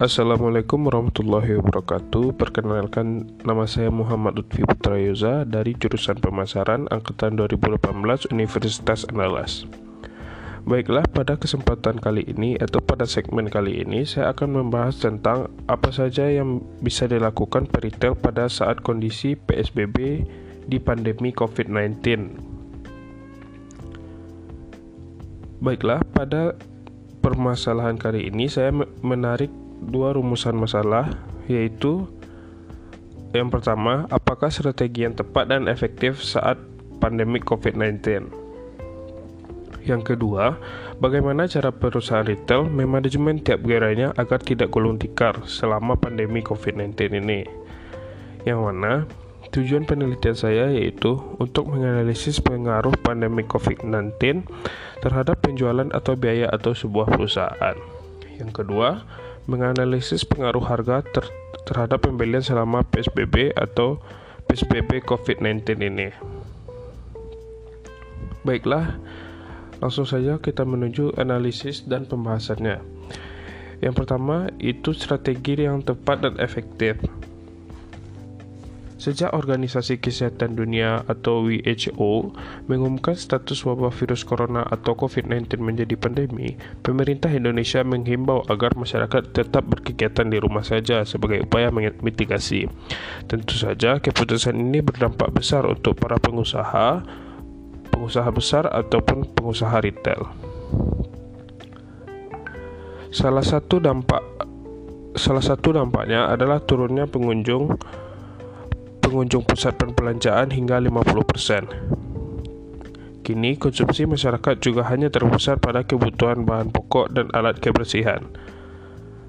Assalamualaikum warahmatullahi wabarakatuh. Perkenalkan nama saya Muhammad Lutfi Putra Yuza Dari jurusan pemasaran Angkatan 2018 Universitas Andalas. Baiklah pada kesempatan kali ini atau pada segmen kali ini Saya akan membahas tentang apa saja yang bisa dilakukan peritel pada saat kondisi PSBB di pandemi COVID-19 Baiklah, pada permasalahan kali ini saya menarik dua rumusan masalah yaitu yang pertama, apakah strategi yang tepat dan efektif saat pandemi COVID-19? Yang kedua, bagaimana cara perusahaan retail memanajemen tiap gerainya agar tidak gulung tikar selama pandemi COVID-19 ini? Yang mana tujuan penelitian saya yaitu untuk menganalisis pengaruh pandemi COVID-19 terhadap penjualan atau biaya atau sebuah perusahaan. Yang kedua, menganalisis pengaruh harga ter terhadap pembelian selama PSBB atau PSBB COVID-19 ini. Baiklah, langsung saja kita menuju analisis dan pembahasannya. Yang pertama, itu strategi yang tepat dan efektif. Sejak Organisasi Kesehatan Dunia atau WHO mengumumkan status wabah virus corona atau COVID-19 menjadi pandemi, pemerintah Indonesia menghimbau agar masyarakat tetap berkegiatan di rumah saja sebagai upaya mitigasi. Tentu saja keputusan ini berdampak besar untuk para pengusaha, pengusaha besar ataupun pengusaha retail. Salah satu dampak salah satu dampaknya adalah turunnya pengunjung pengunjung pusat perbelanjaan hingga 50%. Kini konsumsi masyarakat juga hanya terpusat pada kebutuhan bahan pokok dan alat kebersihan.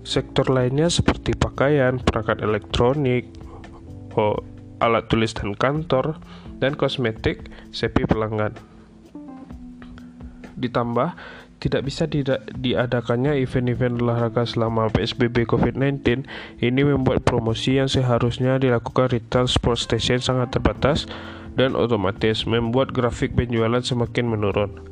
Sektor lainnya seperti pakaian, perangkat elektronik, oh, alat tulis dan kantor, dan kosmetik sepi pelanggan. Ditambah, tidak bisa diadakannya event-event olahraga selama PSBB COVID-19, ini membuat promosi yang seharusnya dilakukan retail sports station sangat terbatas dan otomatis membuat grafik penjualan semakin menurun.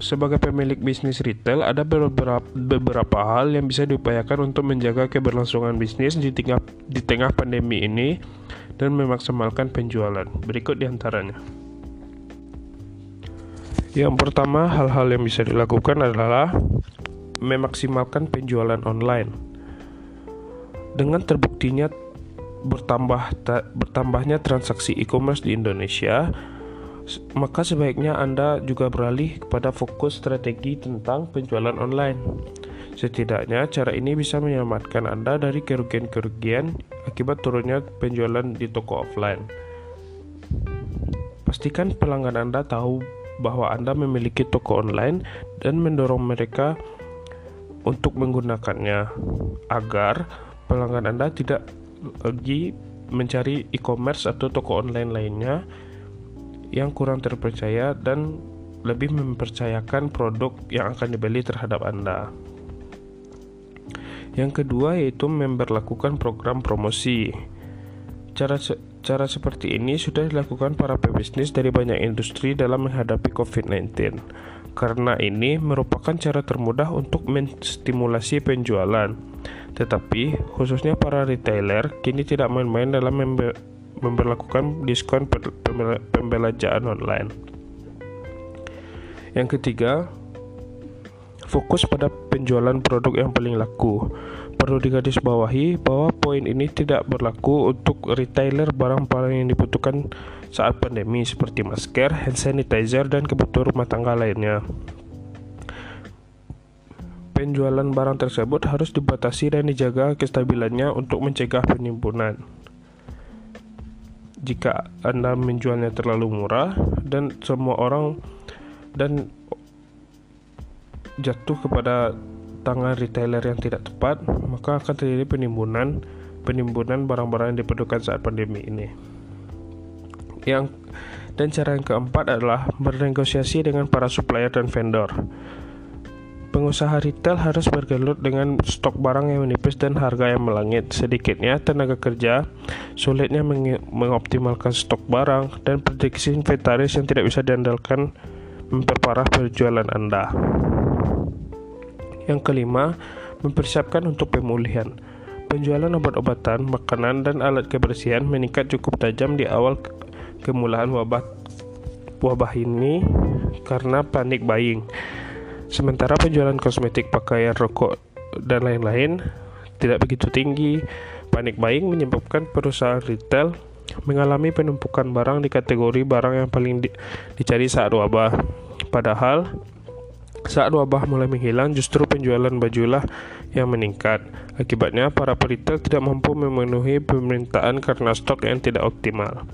sebagai pemilik bisnis retail, ada beberapa, beberapa hal yang bisa diupayakan untuk menjaga keberlangsungan bisnis di tengah, di tengah pandemi ini dan memaksimalkan penjualan. Berikut di antaranya. Yang pertama, hal-hal yang bisa dilakukan adalah memaksimalkan penjualan online. Dengan terbuktinya bertambah bertambahnya transaksi e-commerce di Indonesia, maka sebaiknya Anda juga beralih kepada fokus strategi tentang penjualan online. Setidaknya cara ini bisa menyelamatkan Anda dari kerugian-kerugian akibat turunnya penjualan di toko offline. Pastikan pelanggan Anda tahu bahwa Anda memiliki toko online dan mendorong mereka untuk menggunakannya agar pelanggan Anda tidak lagi mencari e-commerce atau toko online lainnya yang kurang terpercaya dan lebih mempercayakan produk yang akan dibeli terhadap Anda. Yang kedua yaitu memperlakukan program promosi. Cara cara seperti ini sudah dilakukan para pebisnis dari banyak industri dalam menghadapi COVID-19. Karena ini merupakan cara termudah untuk menstimulasi penjualan. Tetapi khususnya para retailer kini tidak main-main dalam membe memperlakukan diskon pembelajaran online. Yang ketiga, Fokus pada penjualan produk yang paling laku. Perlu digarisbawahi bahwa poin ini tidak berlaku untuk retailer barang-barang yang dibutuhkan saat pandemi seperti masker, hand sanitizer, dan kebutuhan rumah tangga lainnya. Penjualan barang tersebut harus dibatasi dan dijaga kestabilannya untuk mencegah penimbunan. Jika Anda menjualnya terlalu murah dan semua orang dan jatuh kepada tangan retailer yang tidak tepat, maka akan terjadi penimbunan penimbunan barang-barang yang diperlukan saat pandemi ini. Yang dan cara yang keempat adalah bernegosiasi dengan para supplier dan vendor. Pengusaha retail harus bergelut dengan stok barang yang menipis dan harga yang melangit. Sedikitnya tenaga kerja, sulitnya mengoptimalkan stok barang, dan prediksi inventaris yang tidak bisa diandalkan memperparah penjualan Anda. Yang kelima, mempersiapkan untuk pemulihan. Penjualan obat-obatan, makanan, dan alat kebersihan meningkat cukup tajam di awal kemulaan wabah wabah ini karena panik buying. Sementara penjualan kosmetik, pakaian, rokok, dan lain-lain tidak begitu tinggi. Panik buying menyebabkan perusahaan retail mengalami penumpukan barang di kategori barang yang paling di dicari saat wabah. Padahal saat wabah mulai menghilang, justru penjualan bajulah yang meningkat. Akibatnya, para peritel tidak mampu memenuhi permintaan karena stok yang tidak optimal.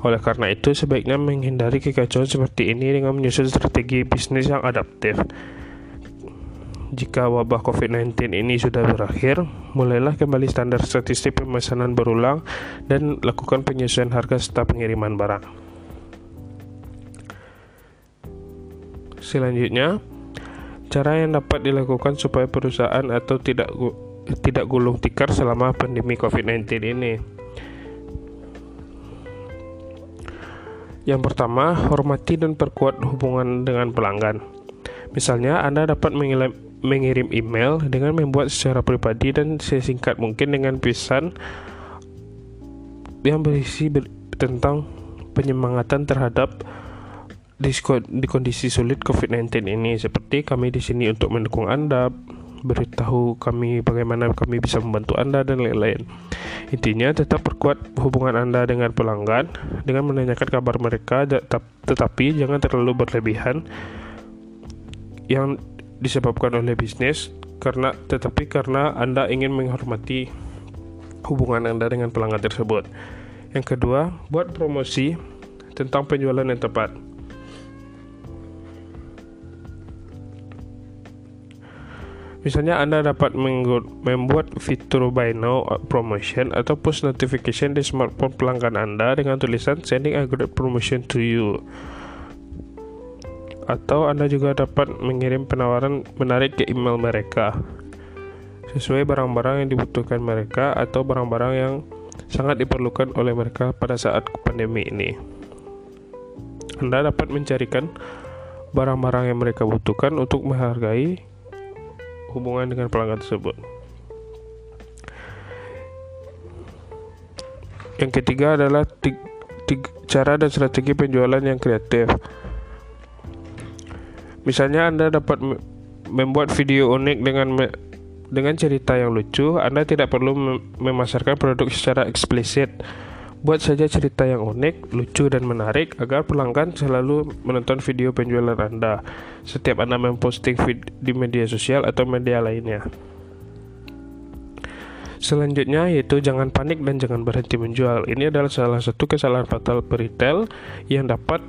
Oleh karena itu, sebaiknya menghindari kekacauan seperti ini dengan menyusun strategi bisnis yang adaptif. Jika wabah COVID-19 ini sudah berakhir, mulailah kembali standar statistik pemesanan berulang dan lakukan penyesuaian harga serta pengiriman barang. Selanjutnya, Cara yang dapat dilakukan supaya perusahaan atau tidak tidak gulung tikar selama pandemi COVID-19 ini. Yang pertama, hormati dan perkuat hubungan dengan pelanggan. Misalnya, Anda dapat mengirim email dengan membuat secara pribadi dan sesingkat mungkin dengan pesan yang berisi ber tentang penyemangatan terhadap di kondisi sulit COVID-19 ini seperti kami di sini untuk mendukung Anda, beritahu kami bagaimana kami bisa membantu Anda dan lain-lain. Intinya tetap perkuat hubungan Anda dengan pelanggan dengan menanyakan kabar mereka tetapi jangan terlalu berlebihan yang disebabkan oleh bisnis karena tetapi karena Anda ingin menghormati hubungan Anda dengan pelanggan tersebut. Yang kedua, buat promosi tentang penjualan yang tepat. Misalnya Anda dapat membuat fitur buy now promotion atau push notification di smartphone pelanggan Anda dengan tulisan sending a great promotion to you. Atau Anda juga dapat mengirim penawaran menarik ke email mereka sesuai barang-barang yang dibutuhkan mereka atau barang-barang yang sangat diperlukan oleh mereka pada saat pandemi ini. Anda dapat mencarikan barang-barang yang mereka butuhkan untuk menghargai hubungan dengan pelanggan tersebut. Yang ketiga adalah cara dan strategi penjualan yang kreatif. Misalnya Anda dapat membuat video unik dengan dengan cerita yang lucu, Anda tidak perlu memasarkan produk secara eksplisit Buat saja cerita yang unik, lucu, dan menarik agar pelanggan selalu menonton video penjualan Anda setiap Anda memposting di media sosial atau media lainnya. Selanjutnya yaitu jangan panik dan jangan berhenti menjual. Ini adalah salah satu kesalahan fatal peritel yang dapat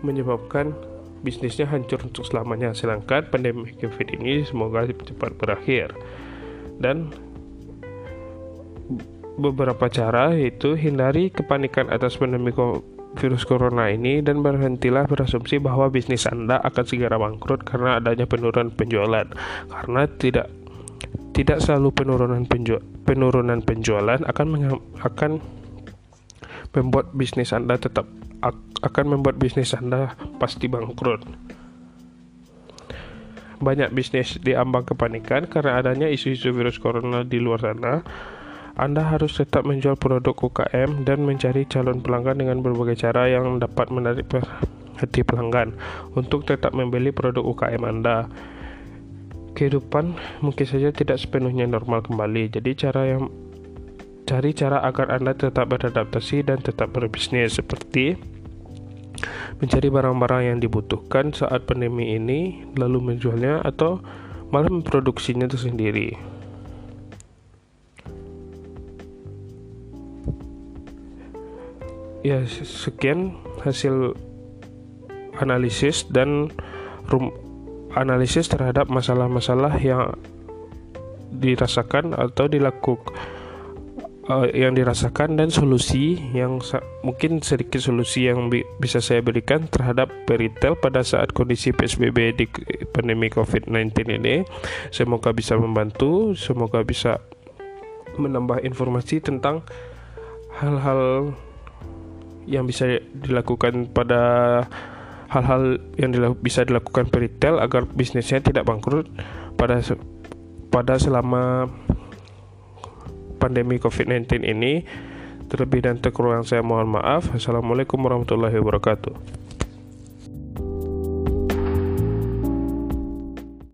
menyebabkan bisnisnya hancur untuk selamanya. Sedangkan pandemi COVID ini semoga cepat berakhir. Dan beberapa cara yaitu hindari kepanikan atas pandemi virus corona ini dan berhentilah berasumsi bahwa bisnis Anda akan segera bangkrut karena adanya penurunan penjualan karena tidak tidak selalu penurunan penjual, penurunan penjualan akan akan membuat bisnis Anda tetap akan membuat bisnis Anda pasti bangkrut. Banyak bisnis diambang kepanikan karena adanya isu-isu virus corona di luar sana anda harus tetap menjual produk UKM dan mencari calon pelanggan dengan berbagai cara yang dapat menarik hati pelanggan untuk tetap membeli produk UKM Anda. Kehidupan mungkin saja tidak sepenuhnya normal kembali, jadi cara yang cari cara agar Anda tetap beradaptasi dan tetap berbisnis seperti mencari barang-barang yang dibutuhkan saat pandemi ini lalu menjualnya atau malah memproduksinya itu sendiri. Ya sekian hasil analisis dan rum analisis terhadap masalah-masalah yang dirasakan atau dilakukan uh, yang dirasakan dan solusi yang mungkin sedikit solusi yang bi bisa saya berikan terhadap retail pada saat kondisi PSBB di pandemi COVID-19 ini. Semoga bisa membantu, semoga bisa menambah informasi tentang hal-hal yang bisa dilakukan pada hal-hal yang dilak bisa dilakukan peritel agar bisnisnya tidak bangkrut pada pada selama pandemi COVID-19 ini. Terlebih dan terkurang saya mohon maaf. Assalamualaikum warahmatullahi wabarakatuh.